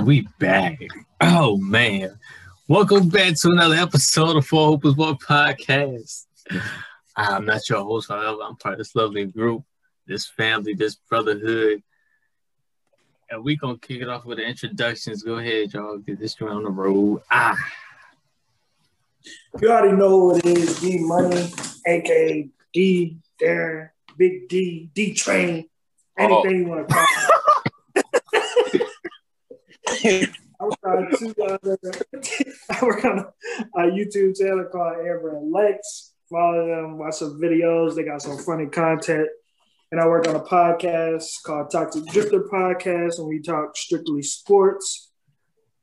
And we back. Oh man. Welcome back to another episode of Four Hoopers One Podcast. I'm not your host, however, I'm part of this lovely group, this family, this brotherhood. And we gonna kick it off with the introductions. Go ahead, y'all. Get this joint on the road. Ah. You already know what it is. D Money, aka D Darren, Big D, D Train, anything you want to call it. I work on two, uh, I work on a, a YouTube channel called Amber and Lex. Follow them, watch some videos. They got some funny content. And I work on a podcast called Toxic Drifter Podcast, and we talk strictly sports.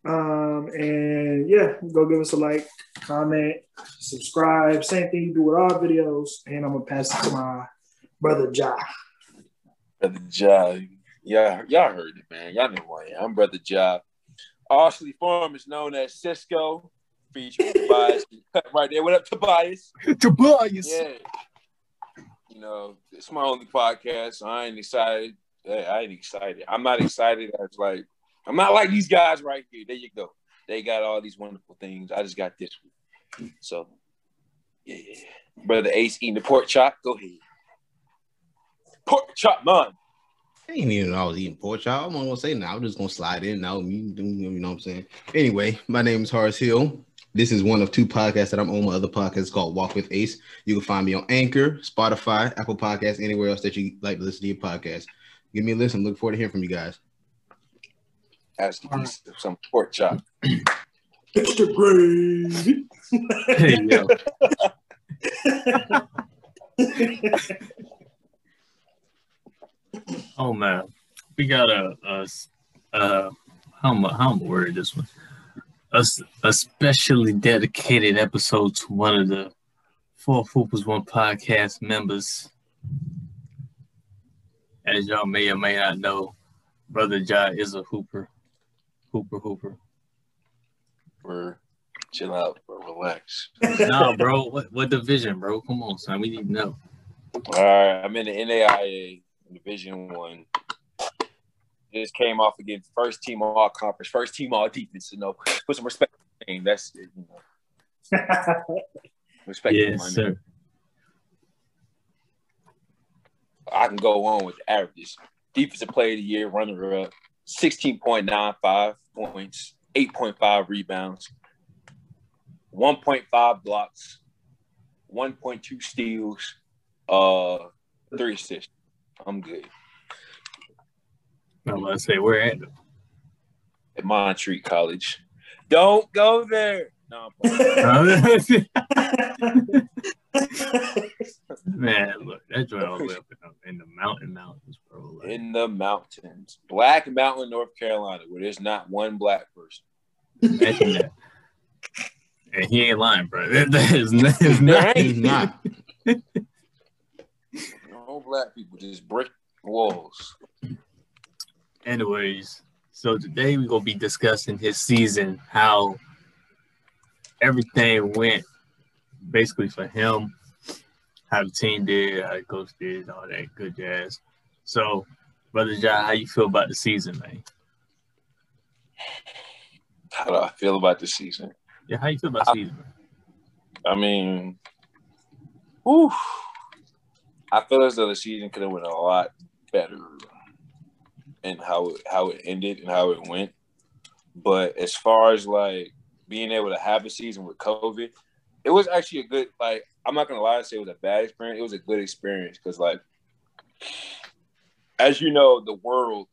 Um, and yeah, go give us a like, comment, subscribe. Same thing you do with our videos. And I'm gonna pass it to my brother Ja. Brother Ja. Yeah, y'all heard it, man. Y'all know who I am. I'm Brother Ja. Ashley Farm is known as Cisco, featuring Tobias. right there. What up, Tobias? Tobias. Yeah. You know, it's my only podcast, so I ain't excited. Hey, I ain't excited. I'm not excited as like I'm not like these guys right here. There you go. They got all these wonderful things. I just got this one. So yeah. Brother Ace eating the pork chop. Go ahead. Pork chop man. I ain't even know I was eating pork chop. I'm gonna say now. I'm just gonna slide in now. You know what I'm saying? Anyway, my name is Horace Hill. This is one of two podcasts that I'm on. My other podcast is called Walk with Ace. You can find me on Anchor, Spotify, Apple Podcasts, anywhere else that you like to listen to your podcast. Give me a listen. Look forward to hearing from you guys. As some pork chop. Extra gravy. Hey, yo. Oh man, we got a, a, a how am I, how am I word this one? A specially dedicated episode to one of the Four Hoopers One podcast members. As y'all may or may not know, Brother Ja is a hooper, hooper, hooper. For chill out, bro. Relax. nah, bro, what what division, bro? Come on, son, we need to know. All right, I'm in the NAIA Division One. Just came off against first team all conference, first team all defense. You know, put some respect. on the name. That's it, you know, respect. on Yes, my sir. name. I can go on with the averages. Defensive player of the year, runner up, 16.95 points, 8.5 rebounds, 1.5 blocks, 1.2 steals, uh, three assists. I'm good. I'm gonna say we're at. At Montreat College. Don't go there. No, I'm. Man, look, that joint all the way up in, in the mountain mountains, bro. Like, in the mountains. Black Mountain, North Carolina, where there's not one black person. imagine that. And he ain't lying, bro. That, that is not, is not, He's not. Black people, just brick walls. Anyways, so today we're gonna be discussing his season, how everything went basically for him, how the team did, how the coach did, all that good jazz. So, brother John, how you feel about the season, man? How do I feel about the season? Yeah, how you feel about the season? Man? I mean, whew, I feel as though the season could have went a lot better and how how it ended and how it went. But as far as like being able to have a season with COVID, it was actually a good like I'm not gonna lie and say it was a bad experience. It was a good experience because like as you know, the world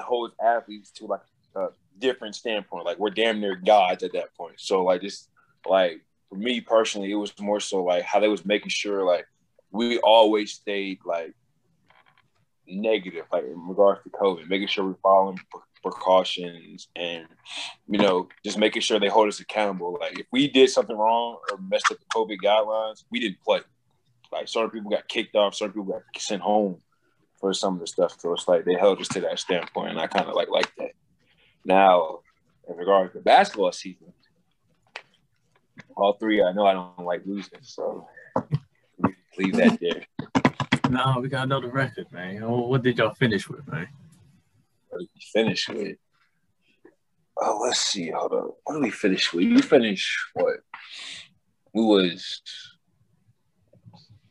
holds athletes to like a different standpoint. Like we're damn near gods at that point. So like just like for me personally, it was more so like how they was making sure like we always stayed like negative, like in regards to COVID, making sure we're following precautions and you know just making sure they hold us accountable. Like if we did something wrong or messed up the COVID guidelines, we didn't play. Like certain people got kicked off, certain people got sent home for some of the stuff. So it's like they held us to that standpoint, and I kind of like like that. Now, in regards to basketball season, all three, I know I don't like losing, so leave that there. No, we got another record, man. What did y'all finish with, man? What did we finish with? oh, let's see. Hold on. What did we finish? with? We finished what? We was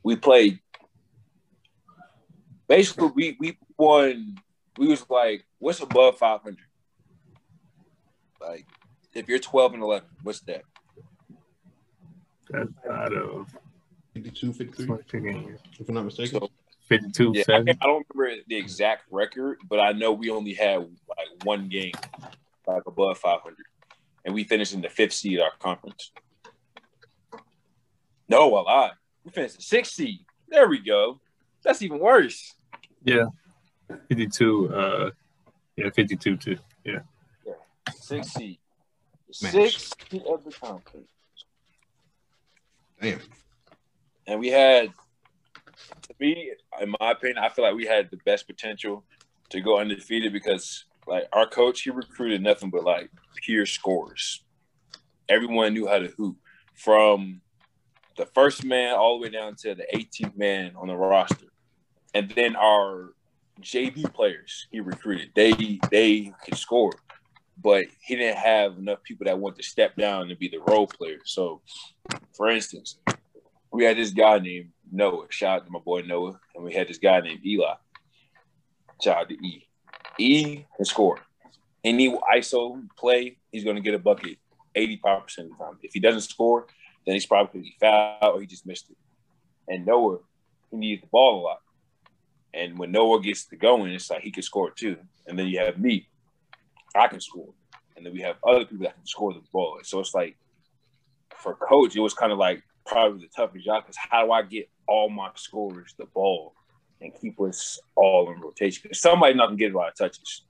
we played. Basically, we we won. We was like, what's above five hundred? Like, if you're twelve and eleven, what's that? That's out of 52, 53, if I'm not mistaken. So 52, yeah, I, 7. can't- I don't remember the exact record, but I know we only had like one game, like above five hundred, and we finished in the fifth seed of our conference. No, a lot. We finished the sixth seed. There we go. That's even worse. Yeah. 52. Uh, yeah, 52 too. Yeah. Sixth seed. The Sixth seed of the conference. Damn. And we had, to me, in my opinion, I feel like we had the best potential to go undefeated because, like, our coach, he recruited nothing but like pure scores. Everyone knew how to hoop from the first man all the way down to the 18th man on the roster. And then our JV players he recruited, they they could score, but he didn't have enough people that want to step down and be the role player. So, for instance, we had this guy named Noah. Shout out to my boy Noah. And we had this guy named Eli. Shout out to E. E can score. Any ISO play, he's going to get a bucket 85% of the time. If he doesn't score, then he's probably be fouled or he just missed it. And Noah, he needs the ball a lot. And when Noah gets to going, it's like he can score too. And then you have me. I can score. And then we have other people that can score the ball. So it's like, for coach, it was kind of like probably the toughest job because how do I get all my scorers the ball and keep us all in rotation? Because somebody not gonna get a lot of touches,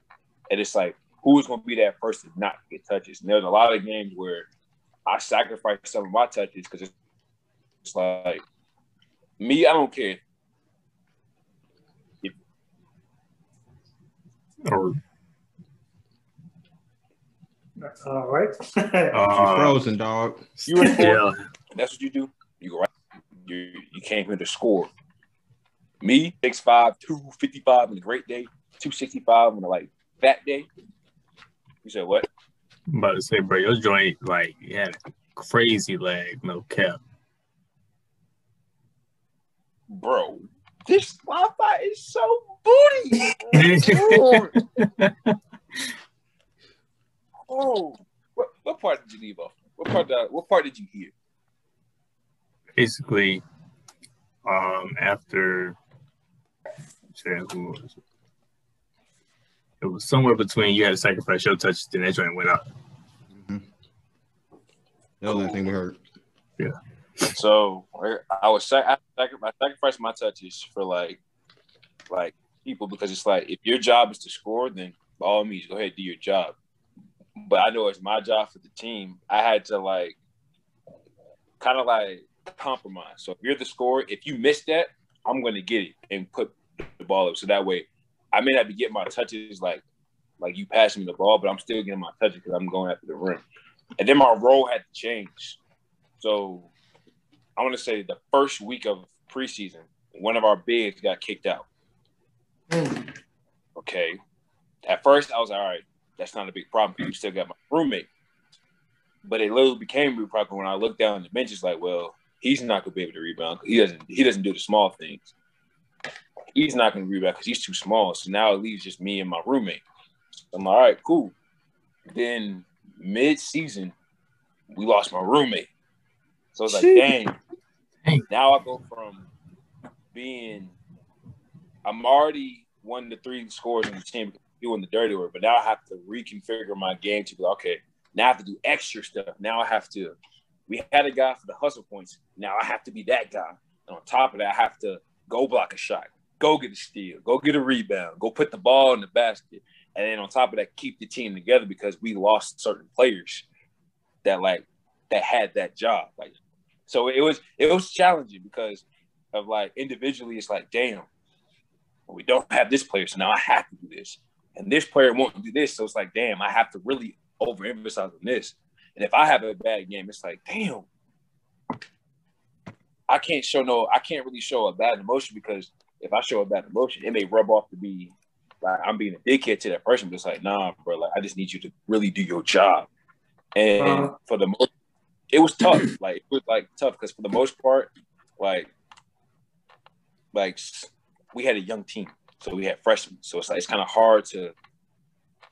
and it's like who's gonna be that person not to get touches? And there's a lot of games where I sacrifice some of my touches because it's, it's like me. I don't care. Or All right. you uh, frozen, dog. You were yeah. That's what you do. You go right. You you came here to score. Me, 6'5", 255 on a great day, 265 on a like fat day. You said what? I'm about to say, bro, your joint, like, you had a crazy leg, no cap. Bro, this Wi-Fi is so booty. oh, what, what part did you leave off? What part? Did, what part did you hear? Basically, um, after, say, who was it? It was somewhere between you had to sacrifice your touches, then that joint went up. That was the only thing we heard. Yeah. So I was sac- I, sacrificed my touches for like, like people because it's like if your job is to score, then by all means go ahead and do your job. But I know it's my job for the team. I had to like, kind of like compromise. So if you're the scorer, if you miss that, I'm going to get it and put the ball up. So that way, I may not be getting my touches like, like you passing me the ball, but I'm still getting my touches because I'm going after the rim. And then my role had to change. So I want to say the first week of preseason, one of our bigs got kicked out. Mm. Okay. At first, I was like, all right, that's not a big problem. You still got my roommate. But it literally became a problem when I looked down the bench. It's like, well, he's not gonna be able to rebound. He doesn't. He doesn't do the small things. He's not gonna rebound because he's too small. So now it leaves just me and my roommate. I'm like, all right, cool. Then mid-season, we lost my roommate. So I was like, dang. Dang. Now I go from being I'm already one of the three scores on the team doing the dirty work, but now I have to reconfigure my game to be like, okay, now I have to do extra stuff. Now I have to. We had a guy for the hustle points. Now I have to be that guy. And on top of that, I have to go block a shot, go get a steal, go get a rebound, go put the ball in the basket, and then on top of that, keep the team together because we lost certain players that like that had that job. Like, so it was it was challenging because of like individually, it's like, damn, we don't have this player, so now I have to do this. And this player won't do this, so it's like, damn, I have to really overemphasize on this. And if I have a bad game, it's like, damn, I can't show no, I can't really show a bad emotion because if I show a bad emotion, it may rub off to be like I'm being a dickhead to that person, but it's like, nah, bro, like I just need you to really do your job. And Uh-huh. for the most, it was tough. like it was like tough because for the most part, like, like we had a young team, so we had freshmen. So it's like it's kind of hard to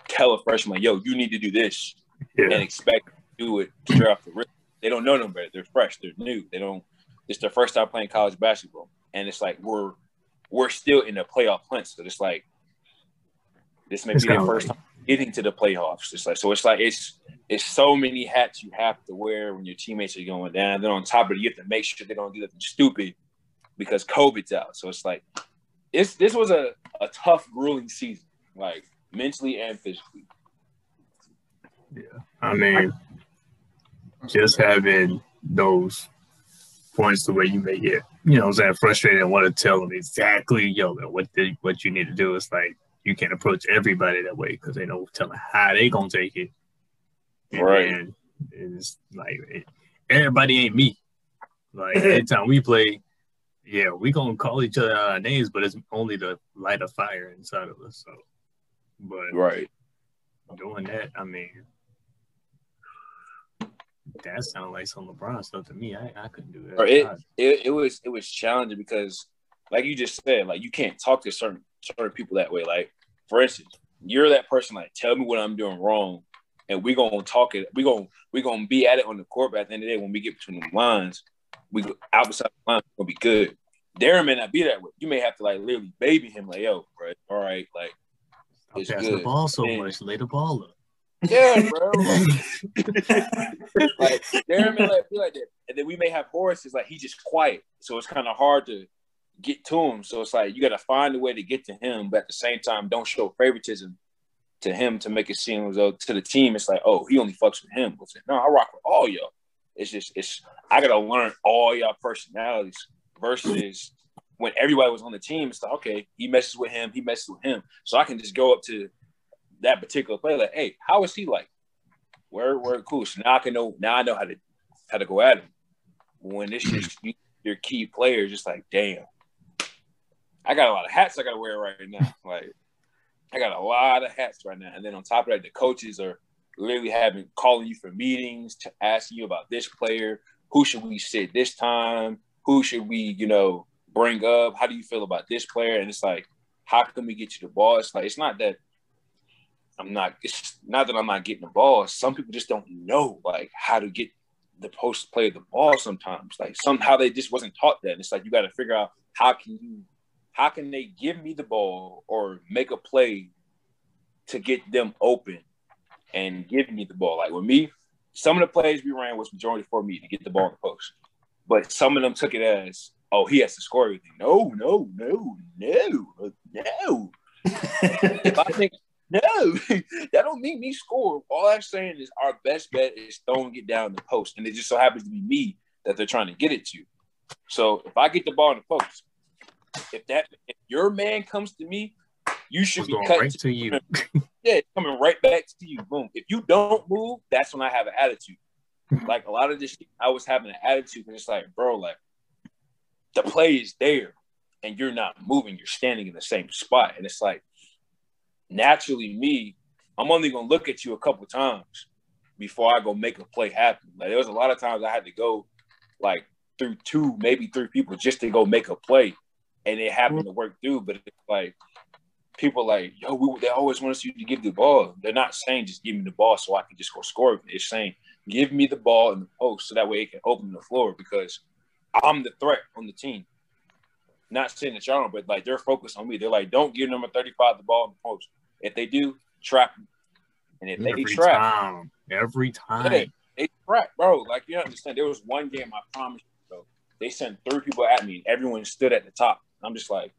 tell a freshman, yo, you need to do this and expect do it straight off the rip. They don't know no better. They're fresh. They're new. They don't. It's their first time playing college basketball, and it's like we're we're still in the playoff hunt. So it's like this may It's be their first time getting to the playoffs. It's like so. It's like it's it's so many hats you have to wear when your teammates are going down. Then on top of it, you have to make sure they don't do nothing stupid because COVID's out. So it's like it's this was a a tough, grueling season, like mentally and physically. Yeah, I mean, just having those points to where you may get, you know, what I'm saying frustrated and want to tell them exactly, yo, what the, what you need to do. It's like you can't approach everybody that way because they know telling how they gonna take it. And Right. then It's like it, everybody ain't me. Like anytime we play, yeah, we gonna call each other our names, but it's only to light a fire inside of us. So, but Right. doing that, I mean, that sounds like some LeBron stuff to me. I, I couldn't do that. Or it- It, it was it was challenging because, like you just said, like you can't talk to certain certain people that way. Like for instance, you're that person. Like tell me what I'm doing wrong, and we gonna talk it. We gonna we gonna be at it on the court. But at the end of the day, when we get between the lines, we go outside the line. We're gonna be good. Darren may not be that way. You may have to like literally baby him. Like yo, bro, all right, like I'm it's passing the ball so Man. much. Lay the ball up. Yeah, bro. like Darren may like, be like that, and then we may have Horace is like he's just quiet, so it's kind of hard to get to him. So it's like you got to find a way to get to him, but at the same time, don't show favoritism to him to make it seem as though to the team it's like, oh, he only fucks with him. Like, no, I rock with all y'all. It's just it's I gotta learn all y'all personalities versus when everybody was on the team. It's like okay, he messes with him, he messes with him, so I can just go up to that particular player like, hey, how is he like? Where where cool. So now I can know now I know how to how to go at him. When it's just you, your key player, just like damn, I got a lot of hats I got to wear right now. Like I got a lot of hats right now, and then on top of that, the coaches are literally having calling you for meetings to ask you about this player. Who should we sit this time? Who should we you know bring up? How do you feel about this player? And it's like, how can we get you the ball? It's like it's not that I'm not. It's not that I'm not getting the ball. Some people just don't know like how to get the post play the ball. Sometimes, like somehow they just wasn't taught that. And it's like you got to figure out how can you, how can they give me the ball or make a play to get them open and give me the ball. Like with me, some of the plays we ran was majority for me to get the ball in the post, but some of them took it as, oh, he has to score everything. No, no, no, no, no. if I think no, that don't mean me score. All I'm saying is our best bet is throwing it down the post, and it just so happens to be me that they're trying to get it to. So if I get the ball in the post, if that if your man comes to me, you should It's be cut. right to you. Yeah, coming right back to you. Boom. If you don't move, that's when I have an attitude. Like a lot of this, I was having an attitude, and it's like, bro, like the play is there, and you're not moving. You're standing in the same spot, and it's like naturally me, I'm only gonna look at you a couple times before I go make a play happen. Like there was a lot of times I had to go like through two, maybe three people just to go make a play, and it happened to work through. But it's like people like, yo, we, they always want us to give the ball. They're not saying just give me the ball so I can just go score. They're saying give me the ball in the post so that way it can open the floor because I'm the threat on the team. Not saying that y'all don't, but like they're focused on me. They're like, don't give number 35 the ball in the post. If they do, trap them. And if they Every trap, time. Every time. yeah, they trap, bro. Like you understand, there was one game I promise you, bro. They sent three people at me, and everyone stood at the top. I'm just like,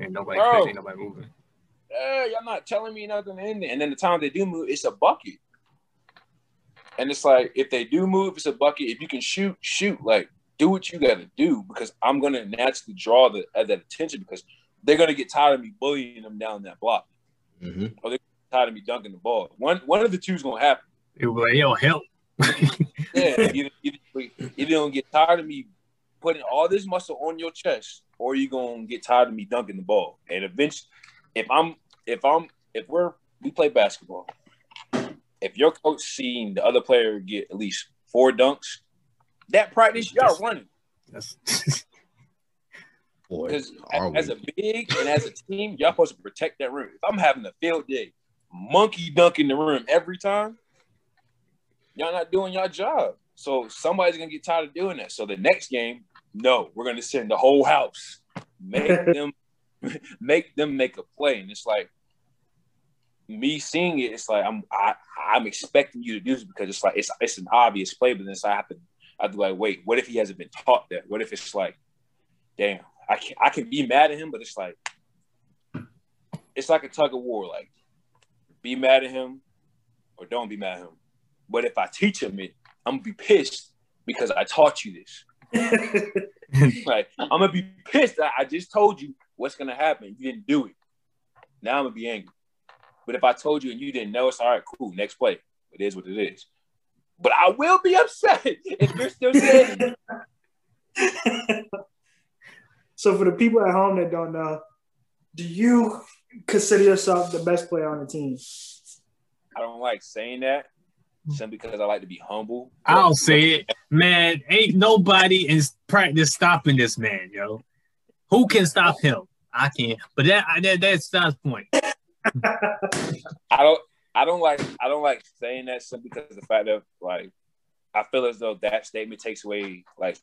Ain't nobody, Bro. ain't nobody moving. eh, y'all not telling me nothing in there. And then the time they do move, it's a bucket. And it's like, if they do move, it's a bucket. If you can shoot, shoot. Like, do what you got to do because I'm gonna naturally draw the uh, that attention because they're gonna get tired of me bullying them down that block. Hmm Tired of me dunking the ball. One one of the two is gonna happen. It was like, yo, help. Yeah, either, either, either gonna get tired of me putting all this muscle on your chest, or you're gonna get tired of me dunking the ball. And eventually, if I'm if I'm if we're we play basketball, if your coach seeing the other player get at least four dunks, that practice y'all running. That's Boy, as we? a big and as a team, y'all supposed to protect that room. If I'm having a field day, monkey dunking the room every time, y'all not doing your job. So somebody's gonna get tired of doing that. So the next game, no, we're gonna send the whole house, make them, make them make a play, and it's like me seeing it. It's like I'm I, I'm expecting you to do this because it's like it's it's an obvious play, but then it's, I have to I have to like, wait, what if he hasn't been taught that? What if it's like, damn, I can I can be mad at him, but it's like it's like a tug of war. Like, be mad at him or don't be mad at him. But if I teach him it, I'm gonna be pissed because I taught you this. Like, I'm gonna be pissed. that I just told you what's gonna happen. You didn't do it. Now I'm gonna be angry. But if I told you and you didn't know, it's all right, cool. Next play. It is what it is. But I will be upset if you're still saying so for the people at home that don't know, do you consider yourself the best player on the team? I don't like saying that simply because I like to be humble. I'll say it, man. Ain't nobody in practice stopping this man, yo. Who can stop him? I can't. But that that that's Scott's point. I don't I don't like I don't like saying that simply because of the fact of like I feel as though that statement takes away like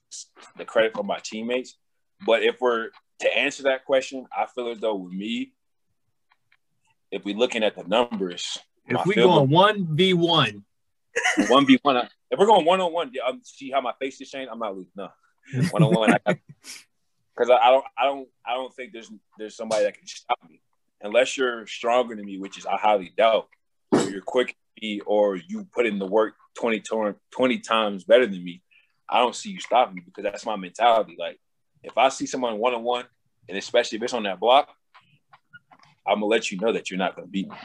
the credit from my teammates. But if we're to answer that question, I feel as though with me, if we're looking at the numbers, If we going one v one, one v one, if we're going one on one, um, see how my face is changed. I'm not losing. No, one on one, because I, I don't I don't I don't think there's there's somebody that can stop me unless you're stronger than me, which is I highly doubt. Or you're quick me, or you put in the work 20, tor- 20 times better than me. I don't see you stopping me because that's my mentality. Like if I see someone one on one, and especially if it's on that block, I'm gonna let you know that you're not gonna beat me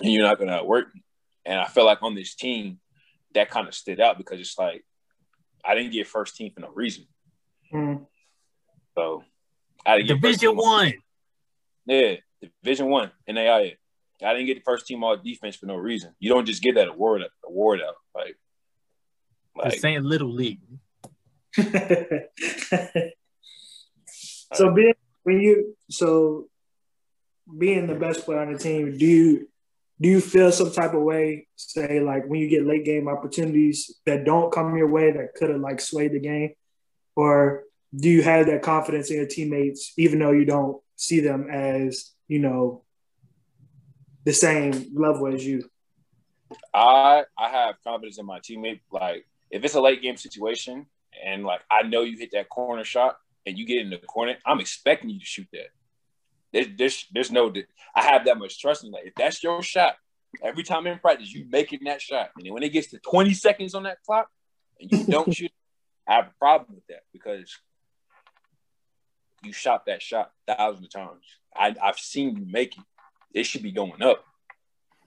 and you're not gonna outwork me. And I feel like on this team, that kind of stood out because it's like I didn't get first team for no reason. Mm. So I didn't get first Division team- one. Yeah, Division One NAIA. I didn't get the first team all defense for no reason. You don't just get that award award out like Like, like saying little league. so being when you so being the best player on the team, do you do you feel some type of way, say like when you get late game opportunities that don't come your way that could have like swayed the game? Or do you have that confidence in your teammates even though you don't see them as, you know, the same level as you? I I have confidence in my teammate. Like if it's a late game situation and like I know you hit that corner shot and you get in the corner, I'm expecting you to shoot that. There's there's, there's no I have that much trust in like if that's your shot, every time in practice you making that shot, and then when it gets to 20 seconds on that clock and you don't shoot, I have a problem with that because you shot that shot thousands of times. I, I've seen you make it. It should be going up.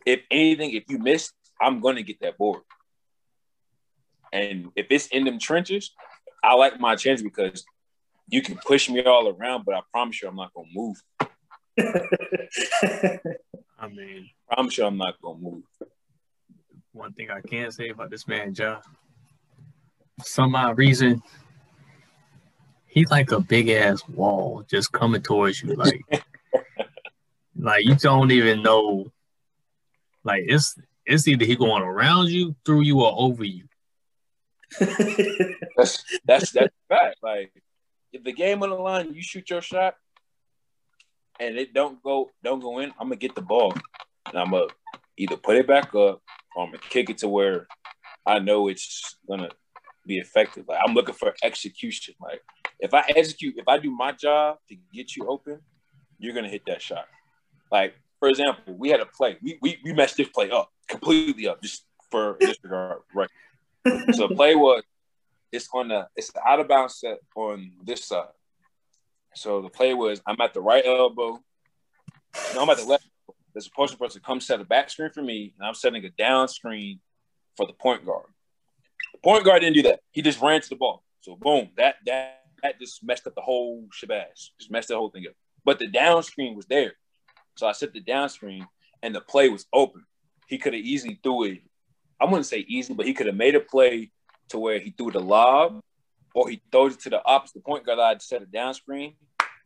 If anything, if you miss, I'm going to get that board. And if it's in them trenches, I like my chance because you can push me all around, but I promise you I'm not going to move. I mean, I promise you I'm not going to move. one thing I can say about this man, Ja, some odd reason, he's like a big ass wall just coming towards you. Like, like you don't even know. Like it's it's either he going around you, through you, or over you. That's that's that's fact. Like if the game on the line, you shoot your shot, and it don't go don't go in, I'm gonna get the ball, and I'm gonna either put it back up or I'm gonna kick it to where I know it's gonna be effective. Like I'm looking for execution. Like if I execute, if I do my job to get you open, you're gonna hit that shot. Like for example, we had a play. We we, we messed this play up completely up just for disregard. Right. So the play was it's on the it's the out of bounds set on this side. So the play was I'm at the right elbow. No, I'm at the left. There's a post person come set a back screen for me, and I'm setting a down screen for the point guard. The point guard didn't do that. He just ran to the ball. So boom, that that that just messed up the whole shabazz. Just messed the whole thing up. But the down screen was there. So I set the down screen and the play was open. He could have easily threw it. I wouldn't say easy, but he could have made a play to where he threw the lob or he throws it to the opposite point guard. I'd set a down screen,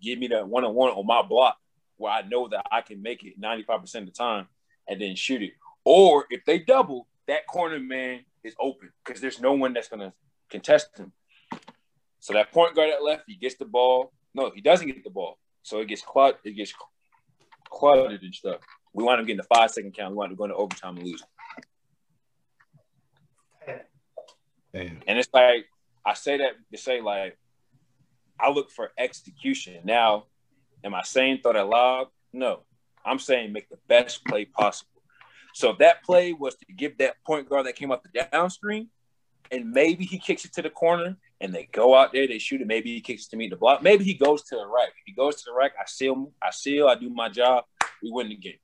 give me that one on one on my block where I know that I can make it 95% of the time and then shoot it. Or if they double, that corner man is open because there's no one that's going to contest him. So that point guard at left, he gets the ball. No, he doesn't get the ball. So it gets cluttered, it gets cluttered and stuff. We wind up getting the five second count. We wind up going to overtime and losing. Damn. And it's like I say that to say like I look for execution. Now, am I saying throw that lob? No. I'm saying make the best play possible. So if that play was to give that point guard that came up the down screen, and maybe he kicks it to the corner and they go out there, they shoot it. Maybe he kicks it to me the block. Maybe he goes to the rack. If he goes to the rack, I seal, I seal, I do my job. We win the game.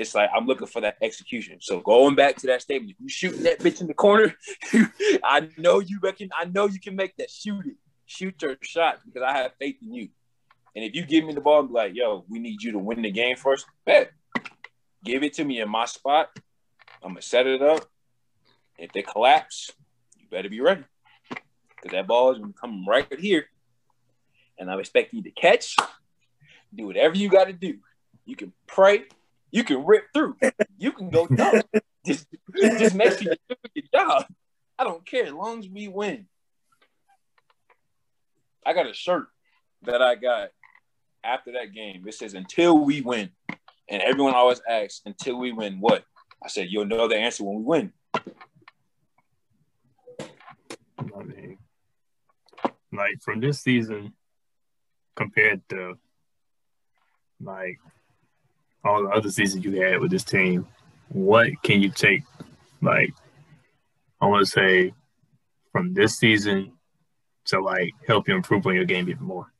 It's like I'm looking for that execution. So going back to that statement, you shooting that bitch in the corner, I know you reckon. I know you can make that. Shoot it. Shoot your shot because I have faith in you. And if you give me the ball be like, "Yo, we need you to win the game first, bet. Give it to me in my spot. I'm gonna set it up. If they collapse, you better be ready because that ball is gonna come right here, and I'm expecting you to catch. Do whatever you got to do. You can pray. You can rip through. You can go down. just, just make sure you do your job. I don't care as long as we win. I got a shirt that I got after that game. It says "Until we win," and everyone always asks, "Until we win what?" I said, "You'll know the answer when we win." I mean, like from this season compared to like all the other seasons you had with this team, what can you take? Like, I want to say from this season to like help you improve on your game even more.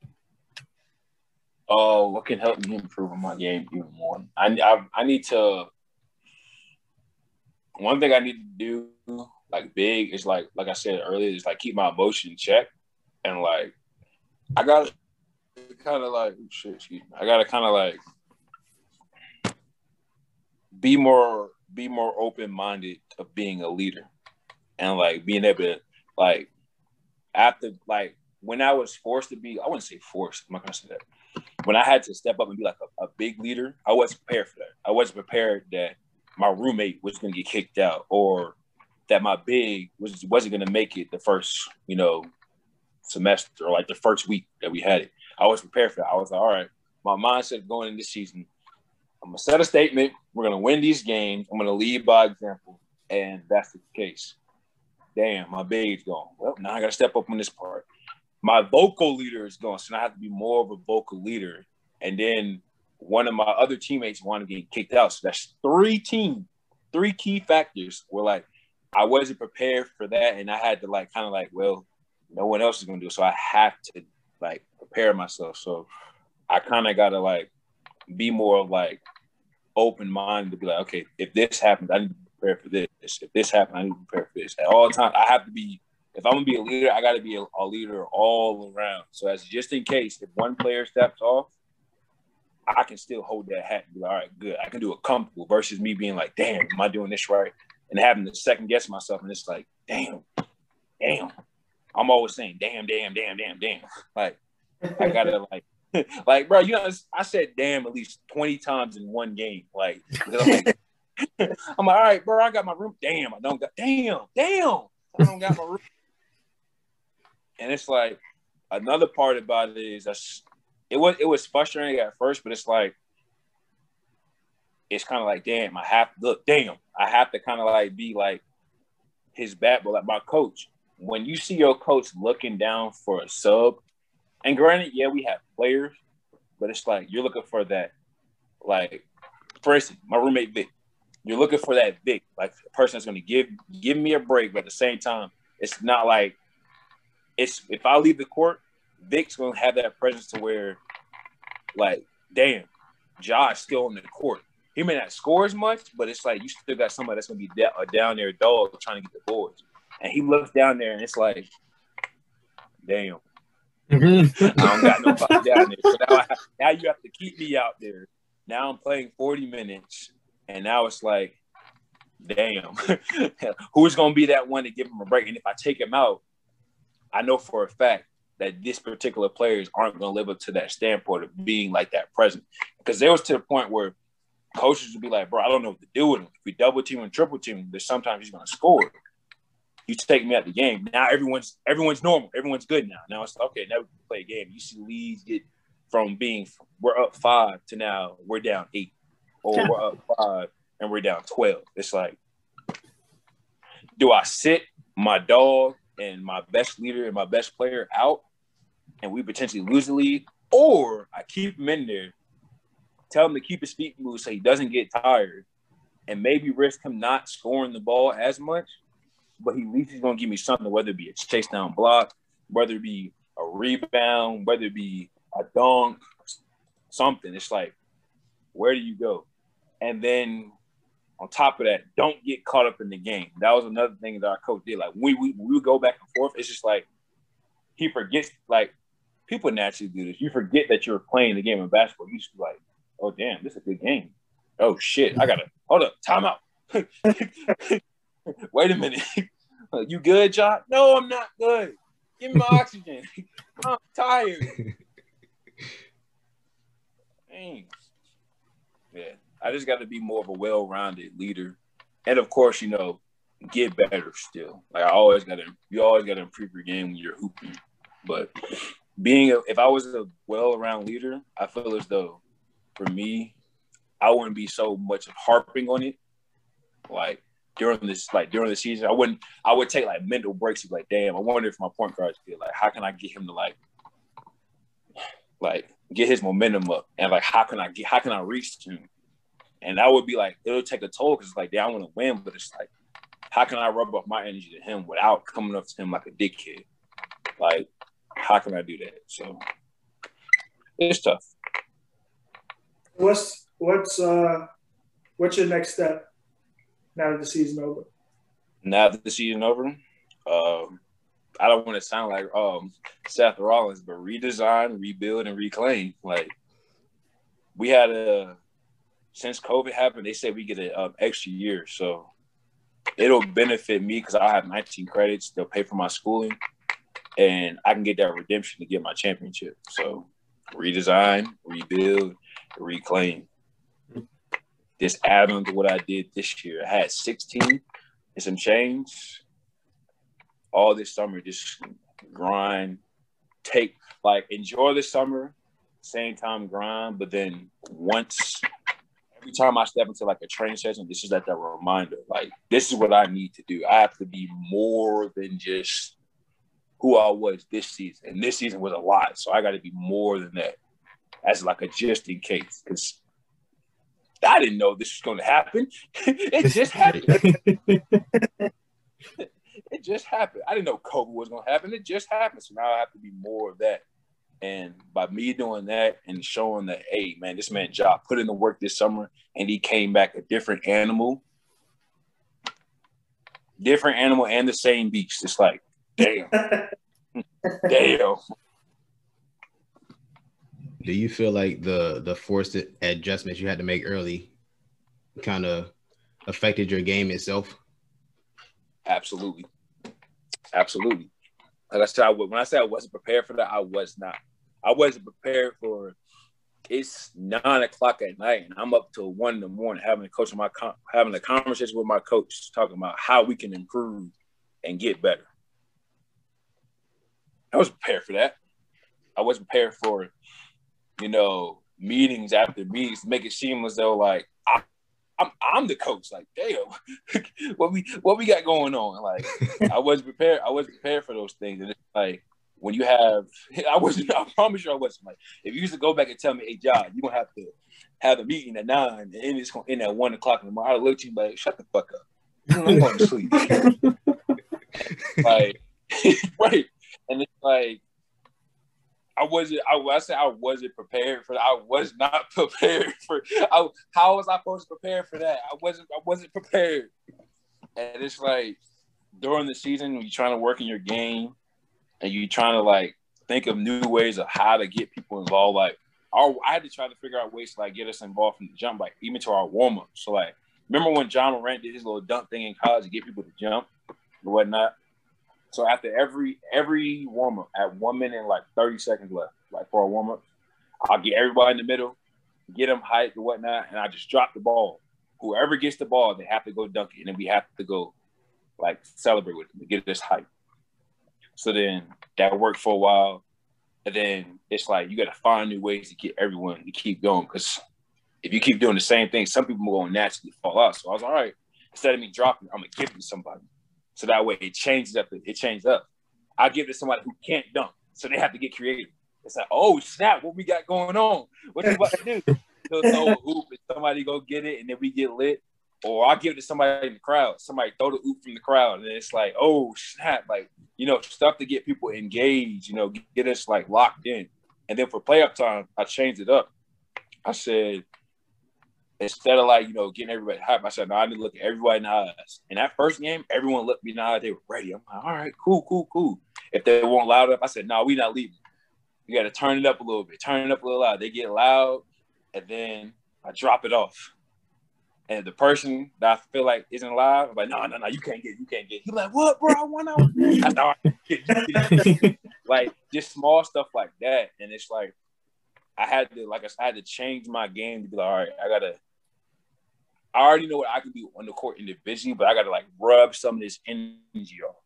Oh, what can help me improve on my game even more? I, I, I need to. One thing I need to do, like big, is like like I said earlier, is like keep my emotion check, and like I got to kind of like shit. Excuse me. I got to kind of like be more be more open minded of being a leader, and like being able to like after like when I was forced to be, I wouldn't say forced. I'm not gonna say that when I had to step up and be like a, a, big leader, I wasn't prepared for that. I wasn't prepared that my roommate was to get kicked out or that my big was wasn't to make it the first, you know, semester or like the first week that we had it. I was prepared for that. I was like, all right, my mindset going in this season, I'm gonna set a statement. We're gonna win these games. I'm gonna lead by example, and that's the case. Damn, my big's gone. Well, now I gotta step up on this part my vocal leader is gone, so I have to be more of a vocal leader. And then one of my other teammates wanted to get kicked out. So that's three team, three key factors were like I wasn't prepared for that, and I had to like kind of like, well, no one else is gonna do it, so I have to like prepare myself. So I kind of gotta like be more like open minded to be like, okay, if this happens, I need to prepare for this. If this happens, I need to prepare for this. At all times, I have to be if I'm gonna be a leader, I got to be a, a, leader all around. So as just in case, if one player steps off, I can still hold that hat and be like, all right, good. I can do it comfortable versus me being like, damn, am I doing this right? And having to second guess myself, and it's like, damn, damn. I'm always saying, damn, damn, damn, damn, damn. Like I gotta like. like, bro, you know, I said damn at least 20 times in one game. Like, I'm like, I'm like, all right, bro, I got my room. Damn, I don't got, damn, damn, I don't got my room. And it's like another part about it is it was it was frustrating at first, but it's like it's kind of like damn, I have look, damn, I have to kind of like be like his bat, but like my coach. When you see your coach looking down for a sub, and granted, yeah, we have players, but it's like you're looking for that, like, for instance, my roommate Vic. You're looking for that Vic, like a person that's going to give give me a break, but at the same time, it's not like it's if I leave the court, Vic's gonna have that presence to where, like, damn, Josh still on the court. He may not score as much, but it's like you still got somebody that's gonna be a down there dog trying to get the boards. And he looks down there and it's like, damn. Mm-hmm. I don't got down there. So now, I, now you have to keep me out there. now I'm playing 40 minutes, and now it's like, damn, who's gonna be that one to give him a break? And if I take him out, I know for a fact that this particular players aren't going to live up to that standpoint of being like that present. Because there was to the point where coaches would be like, bro, I don't know what to do with him. If we double team and triple team, there's sometimes he's going to score. You take me out the game. Now everyone's everyone's normal. Everyone's good now. Now it's okay. Now we can play a game. You see leads get from being we're up five to now we're down eight, or we're up five and we're down twelve. It's like, do I sit my dog and my best leader and my best player out, and we potentially lose the lead, or I keep him in there, tell him to keep his feet moved so he doesn't get tired, and maybe risk him not scoring the ball as much, but he at least he's gonna give me something, whether it be a chase down block, whether it be a rebound, whether it be a dunk, something. It's like, where do you go? And then on top of that, don't get caught up in the game. That was another thing that our coach did. Like we we, we go back and forth. It's just like he forgets. Like people naturally do this. You forget that you're playing the game of basketball. You just be like, oh damn, this is a good game. Oh shit, I gotta hold up, time out. Wait a minute. Uh, you good, John? No, I'm not good. Give me my oxygen. I'm tired. Dang. Yeah. I just got to be more of a well-rounded leader, and of course, you know, get better still. Like I always got to, you always got to improve your game when you're hooping. But being, a, if I was a well-rounded leader, I feel as though, for me, I wouldn't be so much harping on it. Like during this, like during the season, I wouldn't. I would take like mental breaks. Be like, damn, I wonder if my point guards feel like, how can I get him to like, like get his momentum up, and like, how can I get, how can I reach him? And that would be like, it'll take a toll because it's like, yeah, I want to win, but it's like, how can I rub off my energy to him without coming up to him like a dickhead? Like, how can I do that? So it's tough. What's what's uh what's your next step now that the season over? Now that the season over, um, I don't want to sound like um Seth Rollins, but redesign, rebuild, and reclaim. Like we had a since COVID happened, they said we get an um, extra year, so it'll benefit me because I have 19 credits. They'll pay for my schooling, and I can get that redemption to get my championship. So redesign, rebuild, reclaim. This add on to what I did this year. I had 16 and some change. All this summer, just grind, take like enjoy the summer, same time grind, but then once every time I step into like a training session, this is like that reminder. Like this is what I need to do. I have to be more than just who I was this season. And this season was a lot, so I got to be more than that. As like a just in case, because I didn't know this was going to happen. it just happened. it just happened. I didn't know COVID was going to happen. It just happened. So now I have to be more of that. And by me doing that and showing that, hey, man, this man job put in the work this summer and he came back a different animal, different animal and the same beast. It's like, damn, damn. Do you feel like the the forced adjustments you had to make early kind of affected your game itself? Absolutely, absolutely. Like I said, I, when I said I wasn't prepared for that, I was not. I wasn't prepared for it's nine o'clock at night and I'm up till one in the morning having a coach my having a conversation with my coach talking about how we can improve and get better. I was prepared for that. I wasn't prepared for, you know, meetings after meetings to make it seem as though like I, I'm I'm the coach. Like, damn, what we what we got going on? Like, I wasn't prepared. I wasn't prepared for those things, and it's like when you have, I wasn't. I promise you, I wasn't. Like, if you used to go back and tell me, "Hey, John, you gonna have to have a meeting at nine, and it's gonna end at one o'clock in the morning," I look at you like, "Shut the fuck up. I'm going to sleep." like, right, and it's like. I wasn't. I, I said I wasn't prepared for. I was not prepared for. I, how was I supposed to prepare for that? I wasn't. I wasn't prepared. And it's like during the season you're trying to work in your game, and you're trying to like think of new ways of how to get people involved. Like our, I had to try to figure out ways to like get us involved from the jump, like even to our warm up. So like, remember when Ja Morant did his little dunk thing in college to get people to jump and whatnot? So after every every warm up, at one minute like thirty seconds left, like for a warm up, I'll get everybody in the middle, get them hyped and whatnot, and I just drop the ball. Whoever gets the ball, they have to go dunk it, and then we have to go like celebrate with them to get this hype. So then that worked for a while. And then it's like you got to find new ways to get everyone to keep going. Because if you keep doing the same thing, some people are will naturally fall out. So I was like, all right. Instead of me dropping, I'm gonna give it to somebody. So that way it changes up. It changes up. I give it to somebody who can't dunk, so they have to get creative. It's like, oh snap, what we got going on? What you about to do? A hoop and somebody go get it, and then we get lit. Or I'll give it to somebody in the crowd. Somebody throw the hoop from the crowd, and it's like, oh snap, like you know, stuff to get people engaged. You know, get us like locked in. And then for playoff time, I changed it up. I said, instead of like, you know, getting everybody hype, I said, no, I need to look at everybody in the eyes. In that first game, everyone looked me in the eye. They were ready. I'm like, all right, cool, cool, cool. If they won't loud up, I said, no, we not leaving. You got to turn it up a little bit, turn it up a little loud. They get loud, and then I drop it off. And the person that I feel like isn't live, I'm like, no, no, no, you can't get, you can't get. He's like, what, bro? I want out. Like just small stuff like that, and it's like I had to, like I had to change my game to be like, all right, I gotta. I already know what I can do on the court individually, but I gotta like rub some of this energy off.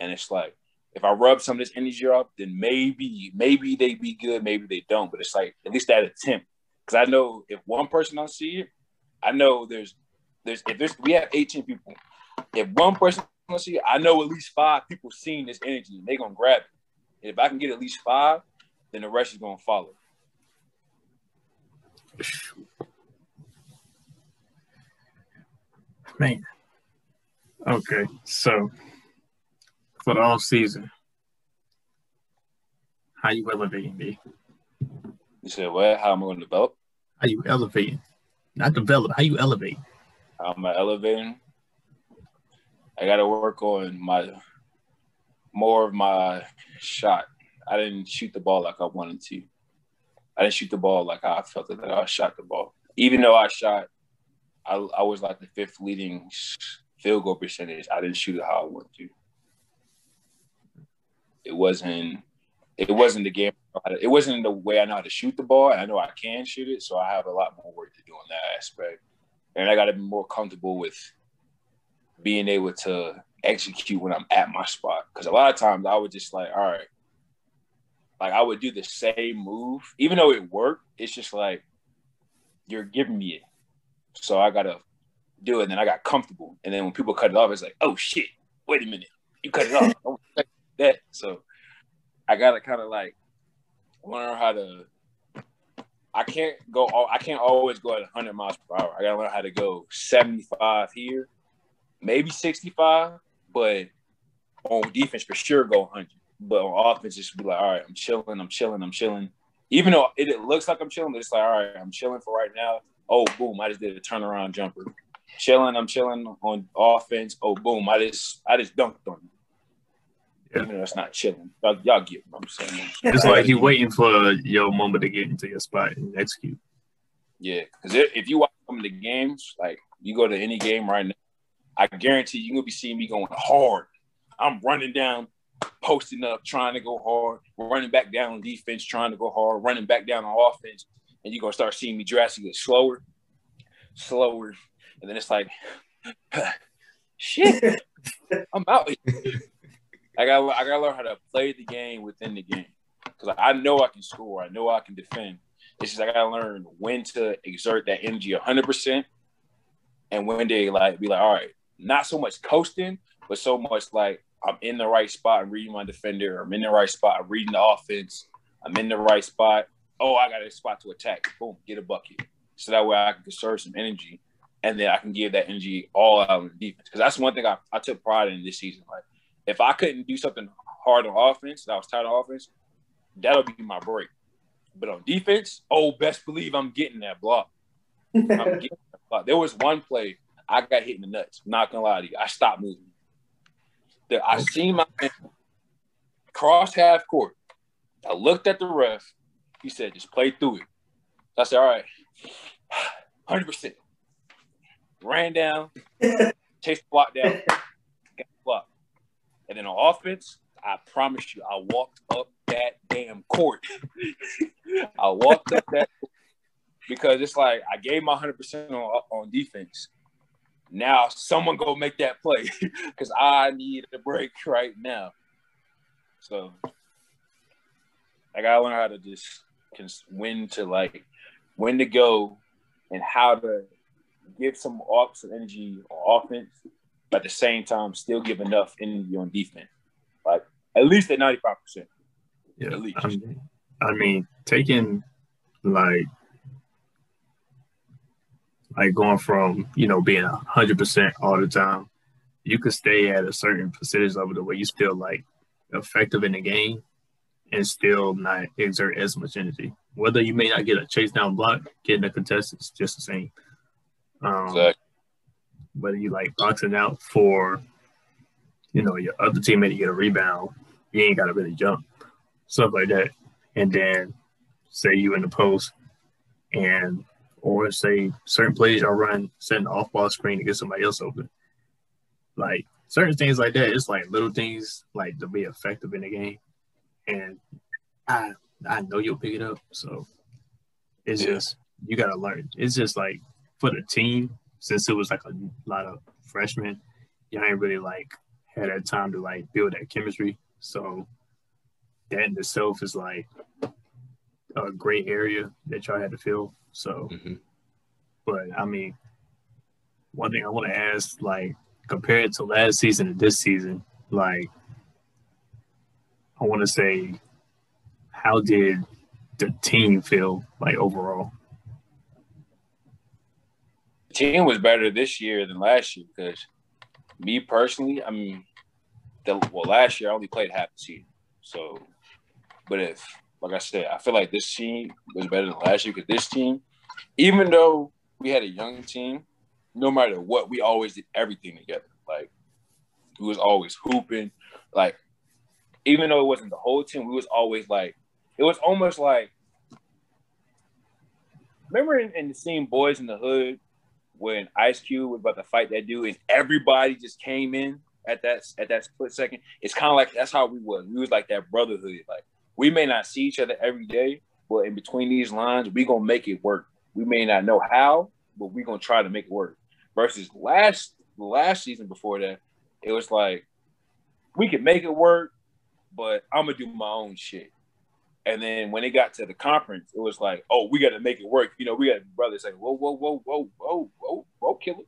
And it's like, if I rub some of this energy off, then maybe, maybe they be good, maybe they don't. But it's like at least that attempt, because I know if one person don't see it, I know there's there's if there's we have 18 people. If one person don't see it, I know at least five people seeing this energy and they're gonna grab it. And if I can get at least five, then the rest is gonna follow. Man. Okay, so for the off season, how you elevating, me? You said what? How am I gonna develop? How you elevating? Not develop. How you elevate? How am I elevating? I got to work on my more of my shot. I didn't shoot the ball like I wanted to. I didn't shoot the ball like I felt it that I shot the ball. Even though I shot, I, I was like the fifth leading field goal percentage. I didn't shoot it how I wanted to. It wasn't. It wasn't the game. It wasn't the way I know how to shoot the ball. And I know I can shoot it, so I have a lot more work to do on that aspect. And I got to be more comfortable with being able to execute when I'm at my spot. Because a lot of times I would just like, all right, like I would do the same move, even though it worked. It's just like you're giving me it, so I gotta do it. And then I got comfortable, and then when people cut it off, it's like, oh shit, wait a minute, you cut it off. that so I gotta kind of like learn how to. I can't go. I can't always go at 100 miles per hour. I gotta learn how to go 75 here, maybe 65, but on defense for sure go 100. But on offense, just be like, all right, I'm chilling, I'm chilling, I'm chilling. Even though it, it looks like I'm chilling, but it's like, all right, I'm chilling for right now. Oh, boom, I just did a turnaround jumper. Chilling, I'm chilling on offense. Oh, boom, I just I just dunked on you. Yeah. Even though it's not chilling. Y'all, y'all get what I'm saying. It's like you waiting for your moment to get into your spot and execute. Yeah, because if you watch some of the games, like you go to any game right now, I guarantee you're gonna be seeing me going hard. I'm running down, posting up, trying to go hard, running back down on defense, trying to go hard, running back down on offense, and you're gonna start seeing me drastically slower, slower, and then it's like, shit, I'm out. I got I gotta learn how to play the game within the game because I know I can score, I know I can defend. It's just I gotta learn when to exert that energy 100 percent and when they like be like, all right, not so much coasting, but so much like I'm in the right spot and reading my defender. I'm in the right spot. I'm reading the offense. I'm in the right spot. Oh, I got a spot to attack. Boom, get a bucket. So that way I can conserve some energy, and then I can give that energy all out on defense. Because that's one thing I, I took pride in this season. Like, if I couldn't do something hard on offense, that I was tired of offense, that'll be my break. But on defense, oh, best believe I'm getting that block. I'm getting that block. There was one play I got hit in the nuts. I'm not gonna lie to you. I stopped moving. That I seen my man cross half court. I looked at the ref. He said, just play through it. So I said, all right, 100%. Ran down, chased the block down, got the block. And then on offense, I promise you, I walked up that damn court. I walked up that because it's like I gave my 100% on, on defense. Now someone go make that play because I need a break right now. So I gotta learn how to just when to like when to go and how to give some off some energy on offense, but at the same time still give enough energy on defense. Like at least at ninety five percent. Yeah, at least. I mean, I mean, taking like like going from you know being hundred percent all the time, you could stay at a certain percentage level the way you still like effective in the game and still not exert as much energy. Whether you may not get a chase down block, getting a contest is just the same. Um, exactly. Whether you like boxing out for, you know, your other teammate to get a rebound, you ain't got to really jump, stuff like that. And then say you in the post, and or say certain plays are run setting off ball screen to get somebody else open. Like certain things like that, it's like little things like to be effective in the game and I I know you'll pick it up. So it's yeah. just you gotta learn. It's just like for the team, since it was like a lot of freshmen, you ain't really like had that time to like build that chemistry. So that in itself is like a great area that y'all had to fill. So, mm-hmm. but I mean, one thing I want to ask, like, compared to last season and this season, like, I want to say, how did the team feel like overall? The team was better this year than last year because me personally, I mean, the, well, last year I only played half the season. So, but if, like I said, I feel like this team was better than last year because this team, even though we had a young team, no matter what, we always did everything together. Like, we was always hooping. Like, even though it wasn't the whole team, we was always like, it was almost like, remember in, in the scene Boys in the Hood when Ice Cube was about to fight that dude and everybody just came in at that at that split second. It's kind of like that's how we was. We was like that brotherhood. Like we may not see each other every day, but in between these lines, we gonna make it work. We may not know how, but we gonna try to make it work. Versus last last season before that, it was like we could make it work, but I'm gonna do my own shit. And then when it got to the conference, it was like, oh, we got to make it work. You know, we got brothers saying, whoa, whoa, whoa, whoa, whoa, whoa, whoa, killer.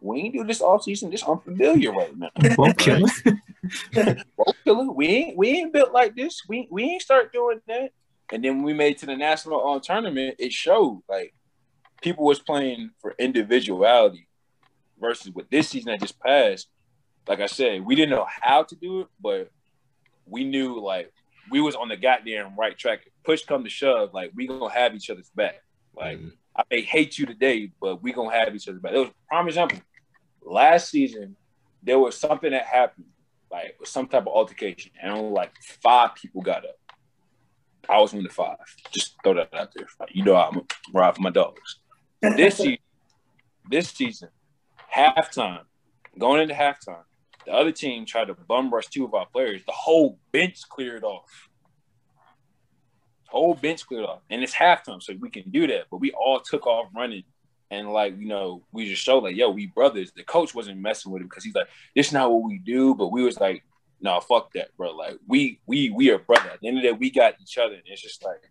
We ain't do this all season. This unfamiliar right now. Whoa, killer. whoa, killer. We ain't we ain't built like this. We we ain't start doing that. And then when we made to the national uh, tournament, it showed like people was playing for individuality versus what this season that just passed. Like I said, we didn't know how to do it, but we knew like we was on the goddamn right track. Push come to shove, like we gonna have each other's back. Like mm-hmm. I may hate you today, but we gonna have each other's back. It was prime example. Last season, there was something that happened, like some type of altercation, and only like five people got up. I was one of the five. Just throw that out there. You know I'm ride for my dogs. This season, this season, halftime, going into halftime, the other team tried to bum rush two of our players. The whole bench cleared off. Whole bench cleared off. And it's halftime, so we can do that. But we all took off running. And like, you know, we just showed like, yo, we brothers. The coach wasn't messing with him because he's like, this is not what we do. But we was like, no, fuck that, bro. Like we we we are brother. At the end of the day, we got each other. And it's just like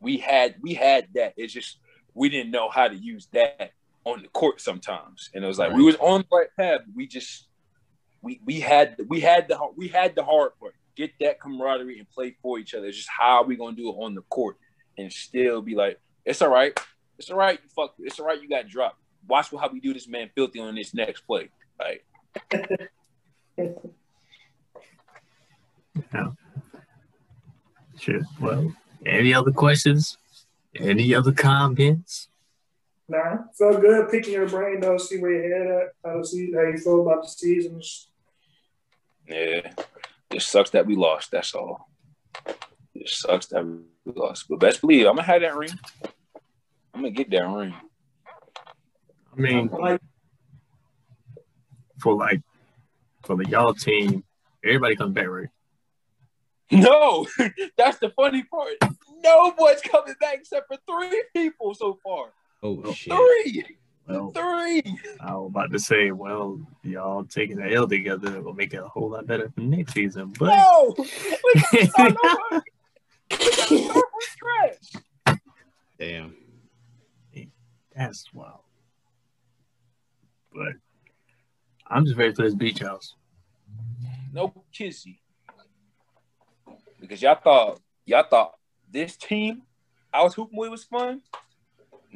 we had we had that. It's just we didn't know how to use that on the court sometimes. And it was like right. we was on the right path. We just we we had we had the we had the hard part. Get that camaraderie and play for each other. It's just how are we gonna do it on the court and still be like, it's all right, it's all right. You fuck, it's all right. You got dropped. Watch how we do this man filthy on this next play. Like, yeah. Sure. Well, any other questions? Any other comments? Nah, felt good picking your brain though. See where your head at. How to see how you feel about the seasons. Yeah, it sucks that we lost. That's all. It sucks that we lost. But best believe I'm gonna have that ring. I'm gonna get that ring. I mean, Like, for like for the y'all team, everybody comes back, right? No, that's the funny part. No one's coming back except for three people so far. Oh shit. Three, Well, three. I was about to say, well, y'all taking the L together will make it a whole lot better for next season. But No, we gotta start over. We gotta start from. Damn. that's wild. But I'm just ready for this beach house. No kissy. Because y'all thought y'all thought this team I was hooping with was fun.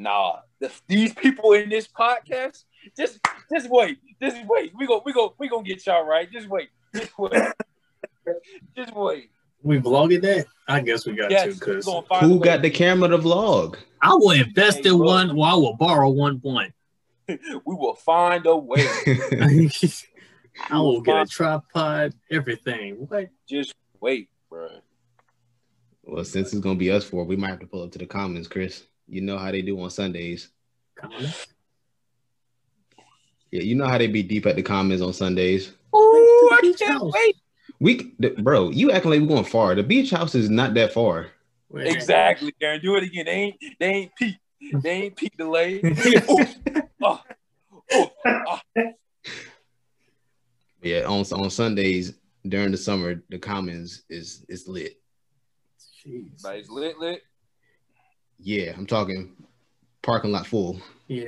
Nah, the, these people in this podcast, just just wait, just wait. We go we go we gonna get y'all right. Just wait, just wait, just wait. We vlogging that? I guess we got Yes, to we because gonna find a Who way. got the camera to vlog? I will invest Hey, in bro. one or I will borrow one point. We will find a way. I will get a tripod, everything. What? Just wait, bro. well, since it's gonna be us four, we might have to pull up to the commons, Chris. You know how they do on Sundays. Comments? Yeah, you know how they be deep at the commons on Sundays. Ooh, I can't house. wait. We, the, bro, you acting like we're going far. The beach house is not that far. Exactly, Darren. Do it again. They ain't they ain't peak. They ain't peak delay. Oh, oh, oh. Yeah, on on Sundays during the summer, the commons is is lit. Jeez. But it's lit, lit. Yeah, I'm talking parking lot full. Yeah.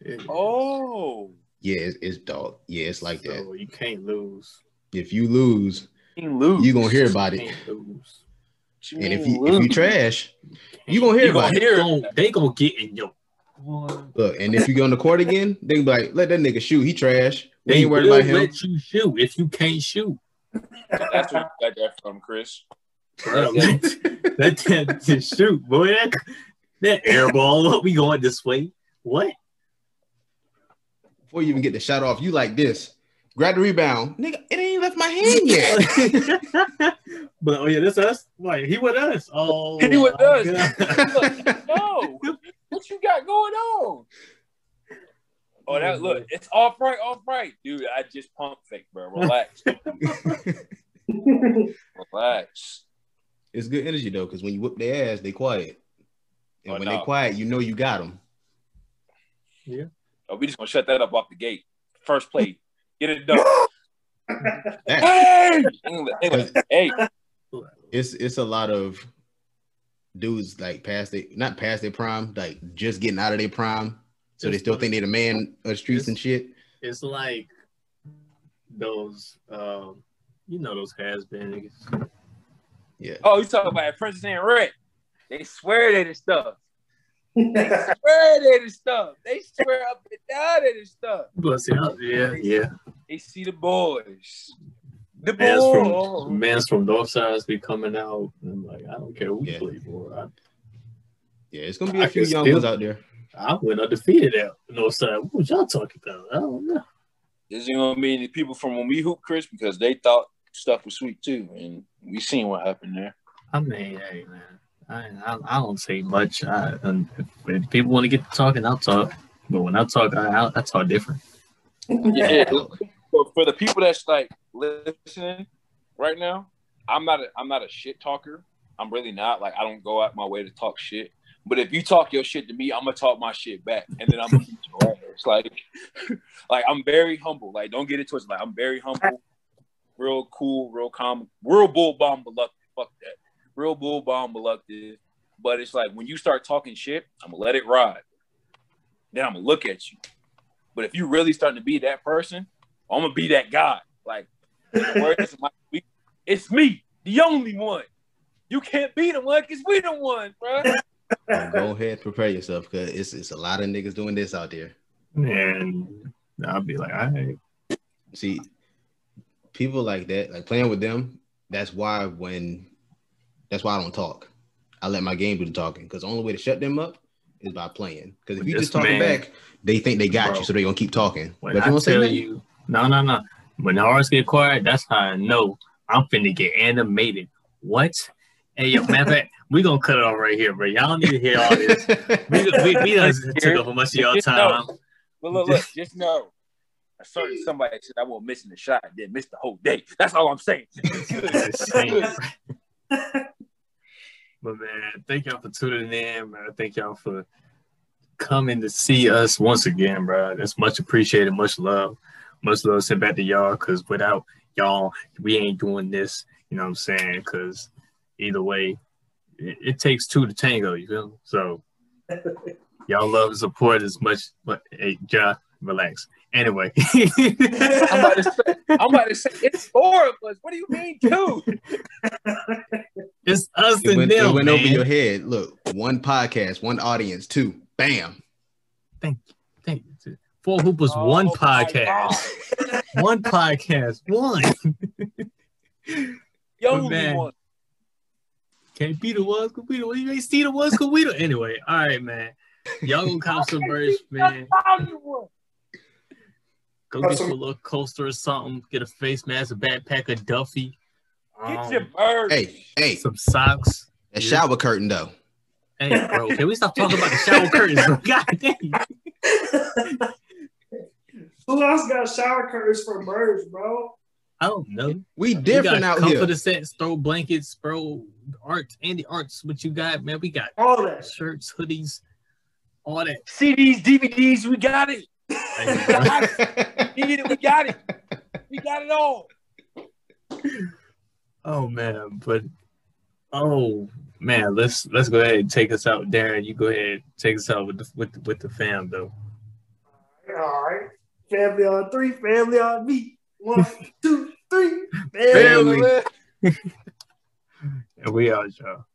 it is. Oh, Yeah, it's, it's dog. Yeah, it's like that. You can't lose. If you lose, you lose. you gonna hear about it. lose. And if mean you if you trash, you gonna hear You gonna about it. hear They it. gon' they gonna get in your. Boy, Look, and if you go on the court again, they can be like, let that nigga shoot. He trash. We They ain't worried about him. let you shoot if you can't shoot. That's where you got that from, Chris. Bro, let let that to shoot, boy. That, that air ball up, we going this way. What? Before you even get the shot off, you like this. Grab the rebound. Nigga, it ain't left my hand yet. but oh yeah, this us. Like he with us. Oh, He with us. God. No, what you got going on? Oh, that look, it's off right, off right, dude. I just pump fake, bro. Relax, relax. It's good energy though, because when you whip their ass, they quiet. And Oh, when no. they quiet, you know you got them. Yeah. Oh, we just gonna shut that up off the gate. First play, get it done. Hey, England, England, hey, it's it's a lot of dudes like past they not past their prime, like just getting out of their prime. So they still think they're the man of the streets and shit. It's like those, um, you know, those has been niggas. Yeah. oh, you talking about Princess and Red? They swear they the stuff. They swear they the stuff. They swear up and down they the stuff. But see, I- yeah, yeah. They see the boys. The Man's boys. from man's from North Sides be coming out. And like, I don't care who you Yeah. play for. I, Yeah, it's gonna be a I few young still- ones out there. I went undefeated out North Side. What was y'all talking about? I don't know. This ain't gonna be any people from when we hoop Chris because they thought stuff was sweet too, and we seen what happened there. I mean, hey man, I I, I don't say much. I, and if, if people want to get to talking, I'll talk. But when I talk, I, I, I talk different. Yeah. For, for the people that's like listening right now, I'm not a I'm not a shit talker. I'm really not. Like I don't go out my way to talk shit. But if you talk your shit to me, I'm gonna talk my shit back, and then I'm gonna beat your ass. Like, like I'm very humble. Like, don't get it twisted. Like, I'm very humble, real cool, real calm, real bull bomb reluctant. Fuck that, real bull bomb reluctant. But it's like when you start talking shit, I'm gonna let it ride. Then I'm gonna look at you. But if you really starting to be that person, I'm gonna be that guy. Like, the words of my- we- it's me, the only one. You can't be the one because we the one, bro. Go ahead, prepare yourself, cause it's it's a lot of niggas doing this out there. And I'll be like, all right. See, people like that, like playing with them. That's why when, that's why I don't talk. I let my game do the talking, because the only way to shut them up is by playing. Because if you just talking man- back, they think they got Bro. you, so they're gonna keep talking. When But if I you don't say tell nothing, you, no, no, no. When the hearts get quiet, that's how I know I'm finna get animated. What? Hey, yo, matter of fact, we gonna cut it off right here, bro. Y'all need to hear all this. We, we, we done took up much of y'all time. know. Look, look, look, just know. A certain somebody said I won't missing the shot, then miss the whole day. That's all I'm saying. But man, thank y'all for tuning in, man. Thank y'all for coming to see us once again, bro. That's much appreciated. Much love. Much love sent back to y'all because without y'all, we ain't doing this. You know what I'm saying? Because either way, it, it takes two to tango. You feel me? So y'all love and support as much. But hey, Ja, relax. Anyway, I'm about to say, I'm about to say it's four of us. What do you mean two? it's us It and went, it went man. over your head. Look, one podcast, one audience, two. Bam. Thank thank you. Four Hoopers, oh one Oh my podcast. one podcast, one. You only man. one. Can't be the ones, could be the ones. You ain't see the ones, could we? the- Anyway, all right, man. Y'all gonna cop some merch, man. Go get some- you a little coaster or something. Get a face mask, a backpack, a Duffy. Get um, your bird. Hey, hey, some socks. a shower curtain though. Hey, bro, can we stop talking about the shower curtains, bro? God dang. Who else got shower curtains for birds, bro? I don't know. We We different got out here. comforter sets, throw blankets, bro. Art, Andy Arts, what you got, man? We got All that. shirts, hoodies, all that. CDs, DVDs, we got it. Thank you, bro. We need it. We got it. We got it all. Oh man, but oh man, let's let's go ahead and take us out, Darren. You go ahead, and take us out with the with the, with the fam though. All right. Family on three, family on me. One, two, three. Family. family. And we out, y'all.